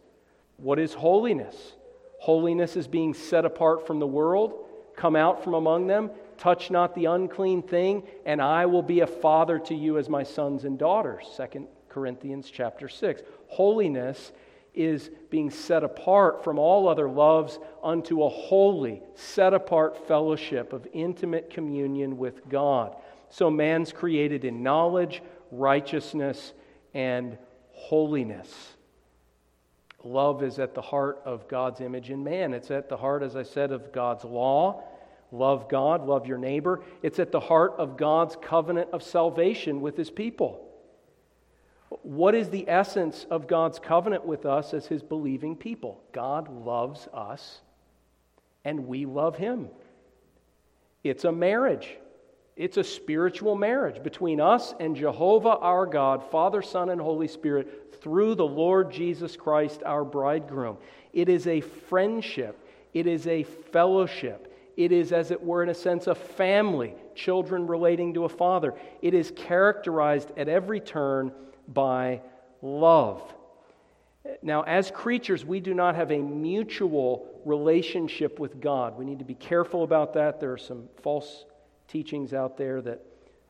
What is holiness? Holiness is being set apart from the world, come out from among them, touch not the unclean thing, and I will be a father to you as my sons and daughters. 2 Corinthians chapter 6. Holiness is being set apart from all other loves unto a holy, set apart fellowship of intimate communion with God. So man's created in knowledge, righteousness, and holiness. Love is at the heart of God's image in man. It's at the heart, as I said, of God's law. Love God, love your neighbor. It's at the heart of God's covenant of salvation with his people. What is the essence of God's covenant with us as his believing people? God loves us and we love him. It's a marriage. It's a spiritual marriage between us and Jehovah our God, Father, Son, and Holy Spirit, through the Lord Jesus Christ, our bridegroom. It is a friendship, it is a fellowship. It is, as it were, in a sense, a family, children relating to a father. It is characterized at every turn by love. Now, as creatures, we do not have a mutual relationship with God. We need to be careful about that. There are some false teachings out there that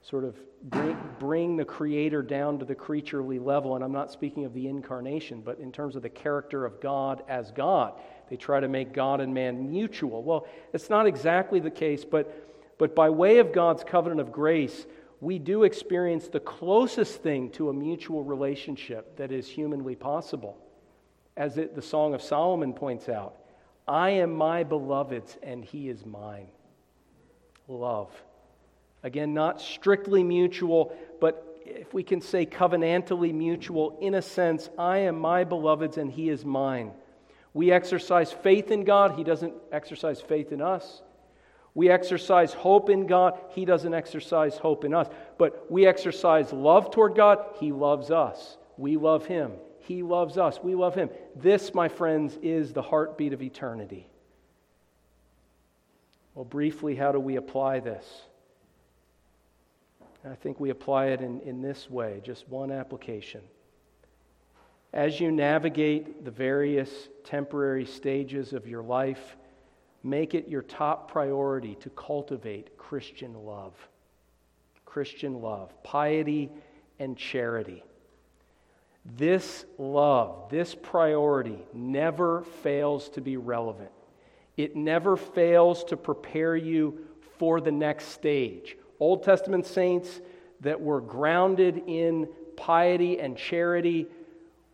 sort of bring, bring the creator down to the creaturely level. And I'm not speaking of the incarnation, but in terms of the character of God as God. They try to make God and man mutual. Well, it's not exactly the case, but, but by way of God's covenant of grace, we do experience the closest thing to a mutual relationship that is humanly possible. As it, the Song of Solomon points out, I am my beloved's and he is mine. Love. Again, not strictly mutual, but if we can say covenantally mutual, in a sense, I am my beloved's and he is mine. We exercise faith in God, he doesn't exercise faith in us. We exercise hope in God. He doesn't exercise hope in us. But we exercise love toward God. He loves us. We love Him. He loves us. We love Him. This, my friends, is the heartbeat of eternity. Well, briefly, how do we apply this? I think we apply it in, in this way, just one application. As you navigate the various temporary stages of your life, Make it your top priority to cultivate Christian love. Christian love, piety, and charity. This love, this priority never fails to be relevant. It never fails to prepare you for the next stage. Old Testament saints that were grounded in piety and charity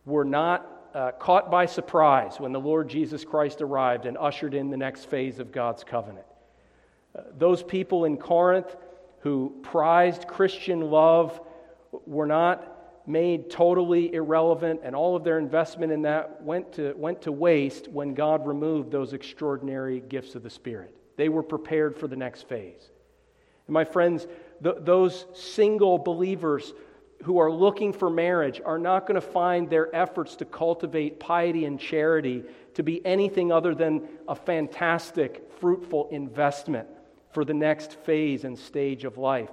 were not uh, caught by surprise when the Lord Jesus Christ arrived and ushered in the next phase of God's covenant. Uh, those people in Corinth who prized Christian love were not made totally irrelevant, and all of their investment in that went to, went to waste when God removed those extraordinary gifts of the Spirit. They were prepared for the next phase. And my friends, th- those single believers who are looking for marriage are not going to find their efforts to cultivate piety and charity to be anything other than a fantastic, fruitful investment for the next phase and stage of life.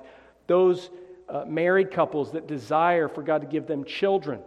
Those uh, married couples that desire for God to give them children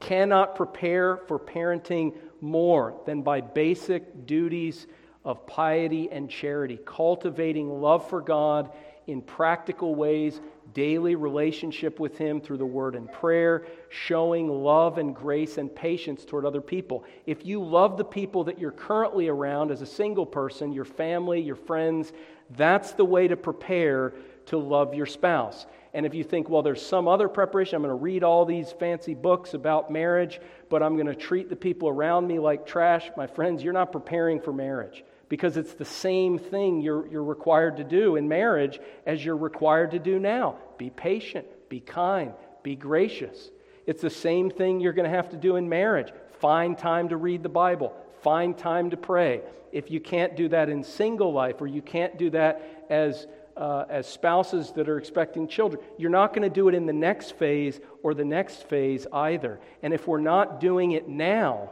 cannot prepare for parenting more than by basic duties of piety and charity, cultivating love for God in practical ways, daily relationship with Him through the Word and prayer, showing love and grace and patience toward other people. If you love the people that you're currently around as a single person, your family, your friends, that's the way to prepare to love your spouse. And if you think, well, there's some other preparation, I'm going to read all these fancy books about marriage, but I'm going to treat the people around me like trash, my friends, you're not preparing for marriage because it's the same thing you're, you're required to do in marriage as you're required to do now. Be patient, be kind, be gracious. It's the same thing you're going to have to do in marriage. Find time to read the Bible, find time to pray. If you can't do that in single life or you can't do that as uh, as spouses that are expecting children. You're not going to do it in the next phase or the next phase either. And if we're not doing it now,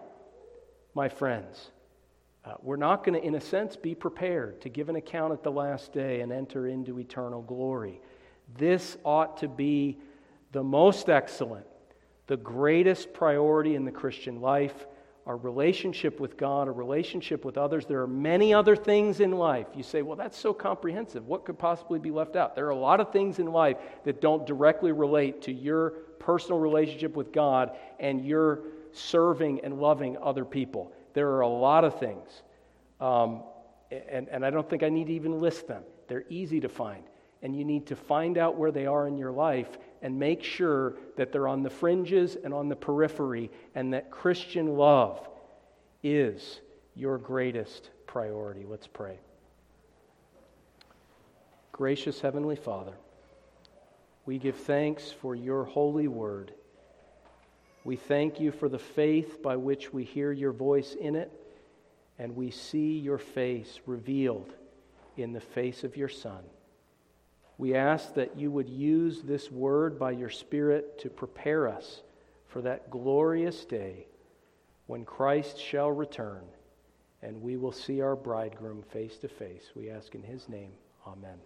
my friends, uh, we're not going to, in a sense, be prepared to give an account at the last day and enter into eternal glory. This ought to be the most excellent, the greatest priority in the Christian life our relationship with God, our relationship with others. There are many other things in life. You say, well, that's so comprehensive. What could possibly be left out? There are a lot of things in life that don't directly relate to your personal relationship with God and your serving and loving other people. There are a lot of things. Um, and, and I don't think I need to even list them. They're easy to find. And you need to find out where they are in your life and make sure that they're on the fringes and on the periphery, and that Christian love is your greatest priority. Let's pray. Gracious Heavenly Father, we give thanks for your holy word. We thank you for the faith by which we hear your voice in it, and we see your face revealed in the face of your Son. We ask that you would use this word by your Spirit to prepare us for that glorious day when Christ shall return and we will see our bridegroom face to face. We ask in his name. Amen.